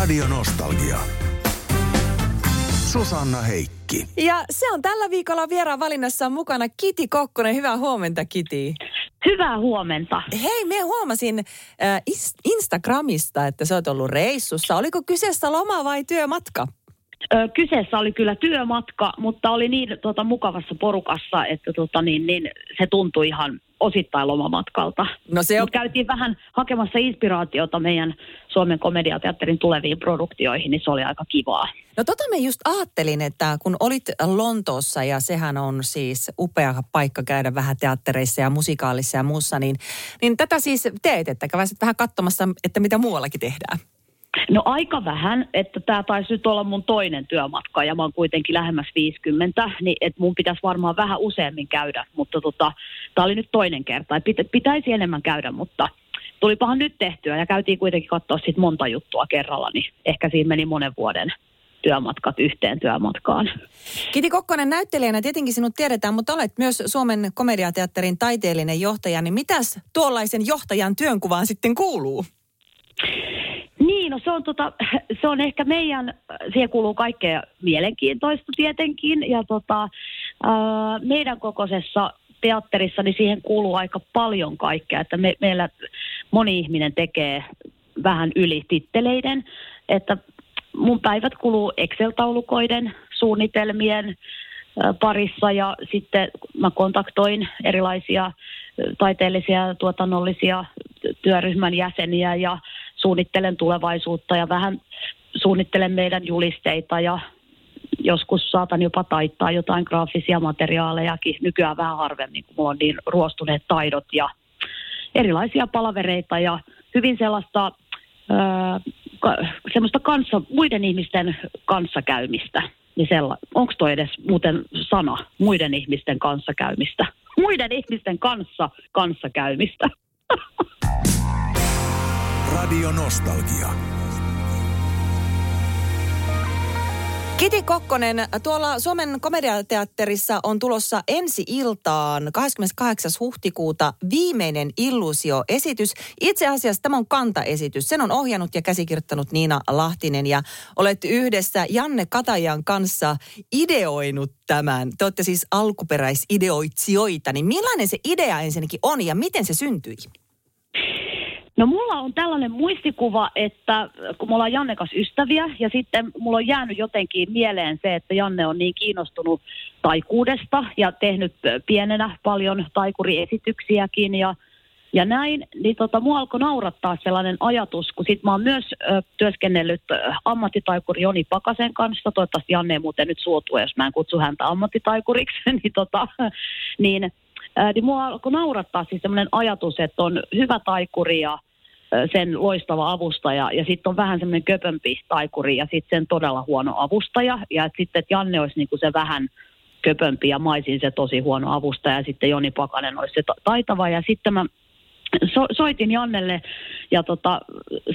Radio Nostalgia. Susanna Heikki. Ja se on tällä viikolla vieraan valinnassa mukana Kiti Kokkonen. Hyvää huomenta, Kiti. Hyvää huomenta. Hei, me huomasin äh, Instagramista, että sä oot ollut reissussa. Oliko kyseessä loma vai työmatka? Ö, kyseessä oli kyllä työmatka, mutta oli niin tota, mukavassa porukassa, että tota, niin, niin, se tuntui ihan osittain lomamatkalta. No se on... Mut käytiin vähän hakemassa inspiraatiota meidän Suomen komediateatterin tuleviin produktioihin, niin se oli aika kivaa. No tota me just ajattelin, että kun olit Lontoossa ja sehän on siis upea paikka käydä vähän teattereissa ja musikaalissa ja muussa, niin, niin tätä siis teet, että kävisit vähän katsomassa, että mitä muuallakin tehdään. No aika vähän, että tämä taisi nyt olla mun toinen työmatka ja mä oon kuitenkin lähemmäs 50, niin että mun pitäisi varmaan vähän useammin käydä, mutta tota, tämä oli nyt toinen kerta. Pitä, pitäisi enemmän käydä, mutta tulipahan nyt tehtyä ja käytiin kuitenkin katsoa sit monta juttua kerralla, niin ehkä siinä meni monen vuoden työmatkat yhteen työmatkaan. Kiti Kokkonen näyttelijänä tietenkin sinut tiedetään, mutta olet myös Suomen komediateatterin taiteellinen johtaja, niin mitäs tuollaisen johtajan työnkuvaan sitten kuuluu? Niin, no se on, tota, se on ehkä meidän, siihen kuuluu kaikkea mielenkiintoista tietenkin, ja tota, ää, meidän kokoisessa teatterissa, niin siihen kuuluu aika paljon kaikkea, että me, meillä moni ihminen tekee vähän yli titteleiden, että mun päivät kuluu Excel-taulukoiden, suunnitelmien parissa ja sitten mä kontaktoin erilaisia taiteellisia tuotannollisia työryhmän jäseniä ja suunnittelen tulevaisuutta ja vähän suunnittelen meidän julisteita ja joskus saatan jopa taittaa jotain graafisia materiaalejakin. Nykyään vähän harvemmin, kun mulla on niin ruostuneet taidot ja erilaisia palavereita ja hyvin sellaista öö, semmoista kanssa, muiden ihmisten kanssakäymistä. Niin onko toi edes muuten sana, muiden ihmisten kanssakäymistä? Muiden ihmisten kanssa kanssakäymistä. Radio Nostalgia. Kiti Kokkonen, tuolla Suomen komediateatterissa on tulossa ensi iltaan 28. huhtikuuta viimeinen illuusio-esitys. Itse asiassa tämä on kantaesitys. Sen on ohjannut ja käsikirjoittanut Niina Lahtinen ja olet yhdessä Janne Katajan kanssa ideoinut tämän. Te olette siis alkuperäisideoitsijoita, niin millainen se idea ensinnäkin on ja miten se syntyi? No mulla on tällainen muistikuva, että kun me ollaan Janne kanssa ystäviä ja sitten mulla on jäänyt jotenkin mieleen se, että Janne on niin kiinnostunut taikuudesta ja tehnyt pienenä paljon taikuriesityksiäkin ja ja näin, niin tota, mua alkoi naurattaa sellainen ajatus, kun sit mä oon myös ö, työskennellyt ammattitaikuri Joni Pakasen kanssa, toivottavasti Janne ei muuten nyt suotua, jos mä en kutsu häntä ammattitaikuriksi, niin, tota, niin, niin mua alkoi naurattaa siis sellainen ajatus, että on hyvä taikuri ja sen loistava avustaja. Ja sitten on vähän semmoinen köpömpi taikuri ja sitten sen todella huono avustaja. Ja sitten että Janne olisi niinku se vähän köpömpi ja Maisin se tosi huono avustaja. Ja sitten Joni Pakanen olisi se taitava. Ja sitten mä so, soitin Jannelle ja tota,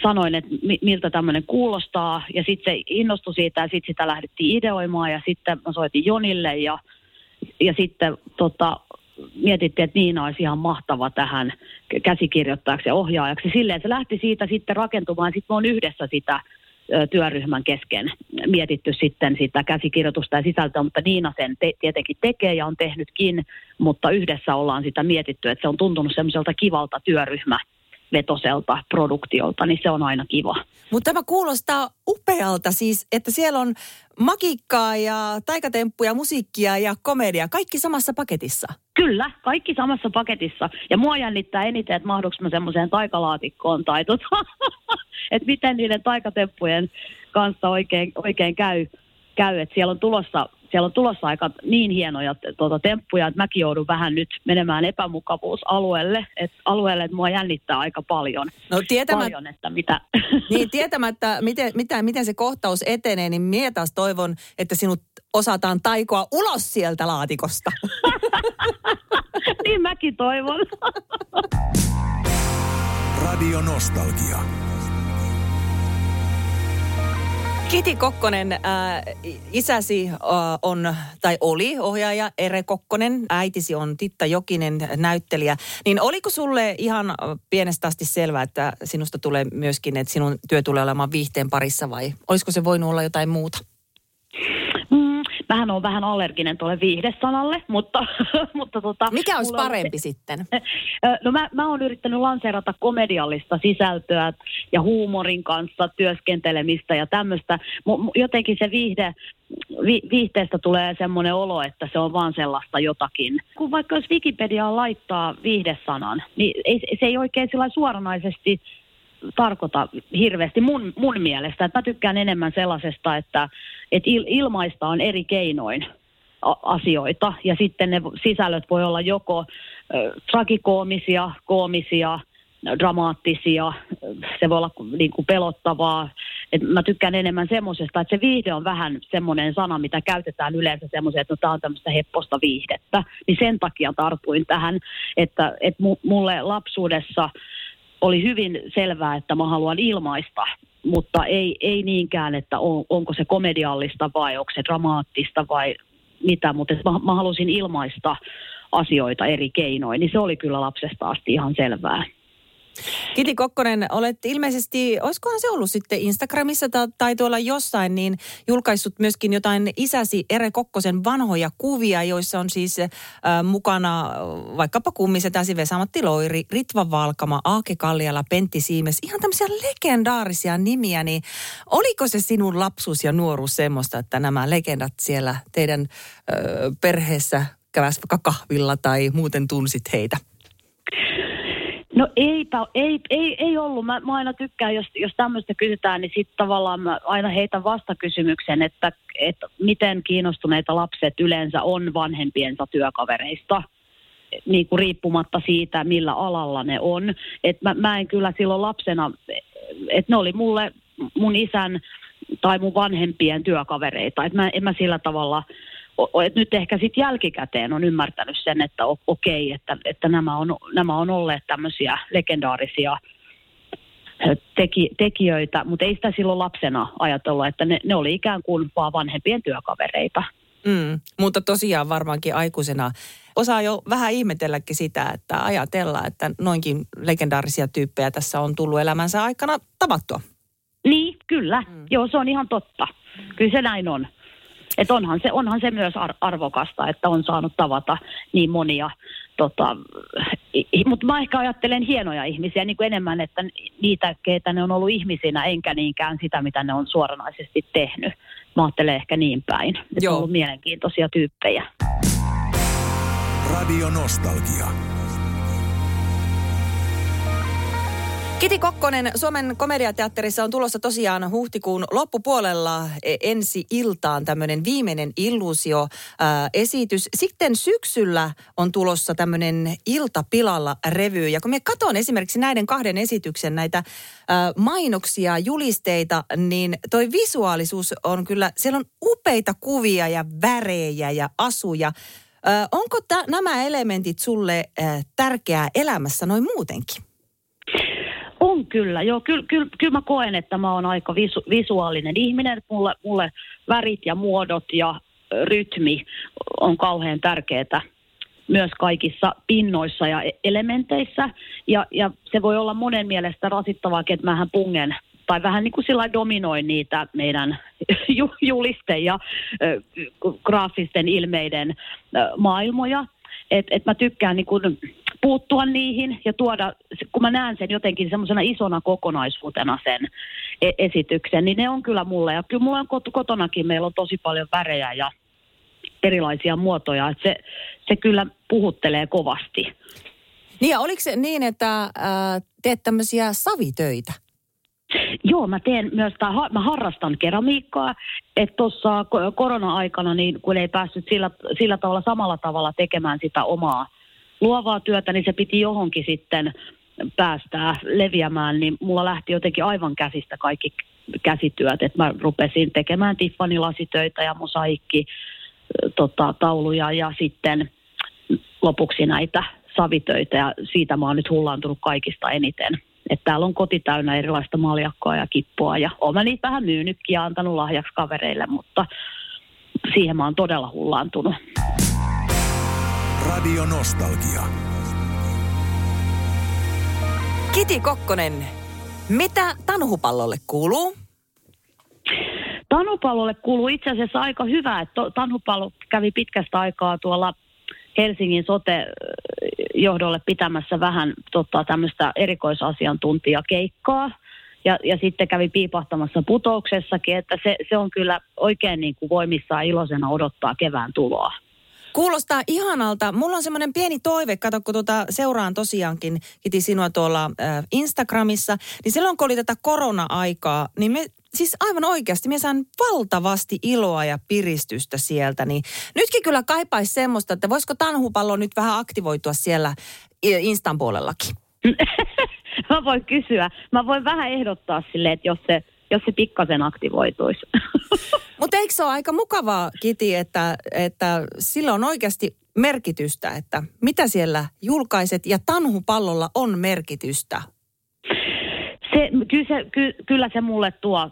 sanoin, että miltä tämmöinen kuulostaa. Ja sitten se innostui siitä ja sitten sitä lähdettiin ideoimaan. Ja sitten mä soitin Jonille ja, ja sitten tota, mietittiin, että Niina olisi ihan mahtava tähän käsikirjoittajaksi ja ohjaajaksi. Silleen se lähti siitä sitten rakentumaan. Sitten me on yhdessä sitä työryhmän kesken mietitty sitten sitä käsikirjoitusta ja sisältöä, mutta Niina sen te- tietenkin tekee ja on tehnytkin, mutta yhdessä ollaan sitä mietitty, että se on tuntunut semmoiselta kivalta työryhmä vetoselta produktiolta, niin se on aina kiva. Mutta tämä kuulostaa upealta siis, että siellä on makikkaa ja taikatemppuja, musiikkia ja komedia, kaikki samassa paketissa. Kyllä, kaikki samassa paketissa. Ja mua jännittää eniten, että mahdoinko mä semmoiseen taikalaatikkoon tai tota, että miten niiden taikatemppujen kanssa oikein, oikein käy. käy. Että siellä on tulossa siellä on tulossa aika niin hienoja tuota, temppuja, että mäkin joudun vähän nyt menemään epämukavuusalueelle, että alueelle, että mua jännittää aika paljon. No tietämät... paljon, että mitä... Niin, tietämättä, miten, mitä, miten se kohtaus etenee, niin minä taas toivon, että sinut osataan taikoa ulos sieltä laatikosta. niin mäkin toivon. Radio Nostalgia. Kiti Kokkonen, äh, isäsi äh, on, tai oli ohjaaja Ere Kokkonen, äitisi on Titta Jokinen, näyttelijä. Niin oliko sulle ihan pienestä asti selvää, että sinusta tulee myöskin, että sinun työ tulee olemaan viihteen parissa vai olisiko se voinut olla jotain muuta? Mähän on vähän allerginen tuolle viihdesanalle, mutta... mutta tota, Mikä olisi parempi on, sitten? No mä, mä oon yrittänyt lanseerata komediallista sisältöä ja huumorin kanssa työskentelemistä ja tämmöistä. Jotenkin se viihde, vi, viihteestä tulee semmoinen olo, että se on vaan sellaista jotakin. Kun vaikka jos Wikipediaan laittaa viihdesanan, niin ei, se ei oikein sillä suoranaisesti tarkoita hirveästi mun, mun mielestä. Että mä tykkään enemmän sellaisesta, että, että il, ilmaistaan eri keinoin asioita ja sitten ne sisällöt voi olla joko ö, tragikoomisia, koomisia, dramaattisia, se voi olla niin kuin pelottavaa. Et mä tykkään enemmän semmoisesta, että se viihde on vähän semmoinen sana, mitä käytetään yleensä semmoisen, että no, tämä on tämmöistä hepposta viihdettä. Niin sen takia tartuin tähän, että, että mulle lapsuudessa oli hyvin selvää, että mä haluan ilmaista, mutta ei, ei niinkään, että on, onko se komediallista vai onko se dramaattista vai mitä, mutta mä, mä halusin ilmaista asioita eri keinoin, niin se oli kyllä lapsesta asti ihan selvää. Kiti Kokkonen, olet ilmeisesti, olisikohan se ollut sitten Instagramissa tai, tuolla jossain, niin julkaissut myöskin jotain isäsi Ere Kokkosen vanhoja kuvia, joissa on siis äh, mukana vaikkapa kummisetäsi Vesamatti Loiri, Ritva Valkama, Aake Kalliala, Pentti Siimes, ihan tämmöisiä legendaarisia nimiä, niin oliko se sinun lapsuus ja nuoruus semmoista, että nämä legendat siellä teidän äh, perheessä käväs vaikka kahvilla tai muuten tunsit heitä? No eipä, ei, ei, ei ollut. Mä, mä aina tykkään, jos, jos tämmöistä kysytään, niin sitten tavallaan mä aina heitän vastakysymyksen, että, että miten kiinnostuneita lapset yleensä on vanhempiensa työkavereista niin kuin riippumatta siitä, millä alalla ne on. Et mä, mä en kyllä silloin lapsena, että ne oli mulle mun isän tai mun vanhempien työkavereita. Et mä, en mä sillä tavalla et nyt ehkä sitten jälkikäteen on ymmärtänyt sen, että okei, että, että nämä, on, nämä on olleet tämmöisiä legendaarisia teki, tekijöitä, mutta ei sitä silloin lapsena ajatella, että ne, ne oli ikään kuin vaan vanhempien työkavereita. Mm, mutta tosiaan varmaankin aikuisena osaa jo vähän ihmetelläkin sitä, että ajatella, että noinkin legendaarisia tyyppejä tässä on tullut elämänsä aikana tavattua. Niin, kyllä. Mm. Joo, se on ihan totta. Kyllä se näin on. Että onhan se, onhan se myös arvokasta, että on saanut tavata niin monia. Tota, mutta mä ehkä ajattelen hienoja ihmisiä niin kuin enemmän, että niitä, keitä ne on ollut ihmisinä, enkä niinkään sitä, mitä ne on suoranaisesti tehnyt. Mä ajattelen ehkä niin päin. Että on ollut mielenkiintoisia tyyppejä. Radio Nostalgia. Kiti Kokkonen, Suomen komediateatterissa on tulossa tosiaan huhtikuun loppupuolella e, ensi iltaan tämmöinen viimeinen illuusio-esitys. Sitten syksyllä on tulossa tämmöinen iltapilalla revy. Ja kun me katson esimerkiksi näiden kahden esityksen näitä mainoksia, julisteita, niin toi visuaalisuus on kyllä, siellä on upeita kuvia ja värejä ja asuja. onko t- nämä elementit sulle tärkeää elämässä noin muutenkin? On kyllä, joo. Kyllä, kyllä, kyllä mä koen, että mä oon aika visu, visuaalinen ihminen. Mulle, mulle värit ja muodot ja rytmi on kauhean tärkeää myös kaikissa pinnoissa ja e-, elementeissä. Ja, ja se voi olla monen mielestä rasittavaa, että mähän pungen tai vähän niin kuin sillä dominoin niitä meidän julisten ja graafisten ilmeiden maailmoja. Että et mä tykkään niin kuin puuttua niihin ja tuoda, kun mä näen sen jotenkin semmoisena isona kokonaisuutena sen e- esityksen, niin ne on kyllä mulle. Ja kyllä mulla on kot- kotonakin, meillä on tosi paljon värejä ja erilaisia muotoja, että se, se kyllä puhuttelee kovasti. Niin ja oliko se niin, että äh, teet tämmöisiä savitöitä? Joo, mä teen myös, tai mä harrastan keramiikkaa, että tuossa korona-aikana, niin kun ei päässyt sillä, sillä tavalla samalla tavalla tekemään sitä omaa luovaa työtä, niin se piti johonkin sitten päästää leviämään, niin mulla lähti jotenkin aivan käsistä kaikki käsityöt, että mä rupesin tekemään Tiffany-lasitöitä ja mosaikki tota, tauluja ja sitten lopuksi näitä savitöitä ja siitä mä oon nyt hullaantunut kaikista eniten. Että täällä on koti täynnä erilaista maljakkoa ja kippoa ja olen mä niitä vähän myynytkin ja antanut lahjaksi kavereille, mutta siihen mä oon todella hullaantunut. Radio Nostalgia. Kiti Kokkonen, mitä tanhupallolle kuuluu? Tanhupallolle kuuluu itse asiassa aika hyvä, että Tanhupallo kävi pitkästä aikaa tuolla Helsingin sote-johdolle pitämässä vähän tota, tämmöistä erikoisasiantuntijakeikkaa. Ja, ja sitten kävi piipahtamassa putouksessakin, että se, se on kyllä oikein niin kuin voimissaan iloisena odottaa kevään tuloa. Kuulostaa ihanalta. Mulla on semmoinen pieni toive, kato kun tuota seuraan tosiaankin, kiti sinua tuolla äh, Instagramissa, niin silloin kun oli tätä korona-aikaa, niin me siis aivan oikeasti, me saan valtavasti iloa ja piristystä sieltä, niin nytkin kyllä kaipaisi semmoista, että voisiko tanhupallo nyt vähän aktivoitua siellä Instan puolellakin? Mä voin kysyä. Mä voin vähän ehdottaa sille, että jos se jos se pikkasen aktivoituisi. Mutta eikö se ole aika mukavaa, Kiti, että, että sillä on oikeasti merkitystä, että mitä siellä julkaiset ja tanhupallolla on merkitystä? Se, kyllä, se, ky, kyllä se mulle tuo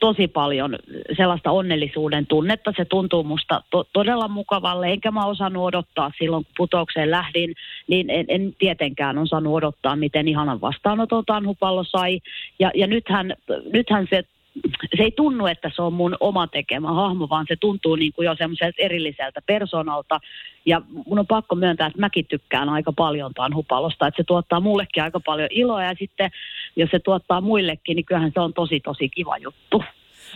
tosi paljon sellaista onnellisuuden tunnetta. Se tuntuu musta to, todella mukavalle, enkä mä osannut odottaa silloin, kun putoukseen lähdin, niin en, en tietenkään osannut odottaa, miten ihanan vastaanoton Tanhupallo sai. Ja, ja nythän, nythän se se ei tunnu, että se on mun oma tekemä hahmo, vaan se tuntuu niin kuin jo semmoiselta erilliseltä persoonalta. Ja mun on pakko myöntää, että mäkin tykkään aika paljon Tanhupalosta, että se tuottaa mullekin aika paljon iloa ja sitten jos se tuottaa muillekin, niin kyllähän se on tosi tosi kiva juttu.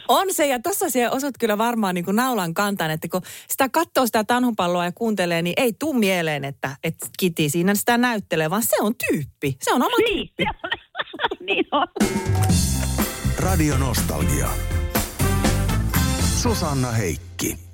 On se, ja tuossa se osut kyllä varmaan niin kuin naulan kantaan, että kun sitä katsoo sitä tanhupalloa ja kuuntelee, niin ei tuu mieleen, että, että Kiti siinä sitä näyttelee, vaan se on tyyppi. Se on oma niin, tyyppi. On. niin on. Radio Nostalgia. Susanna Heikki.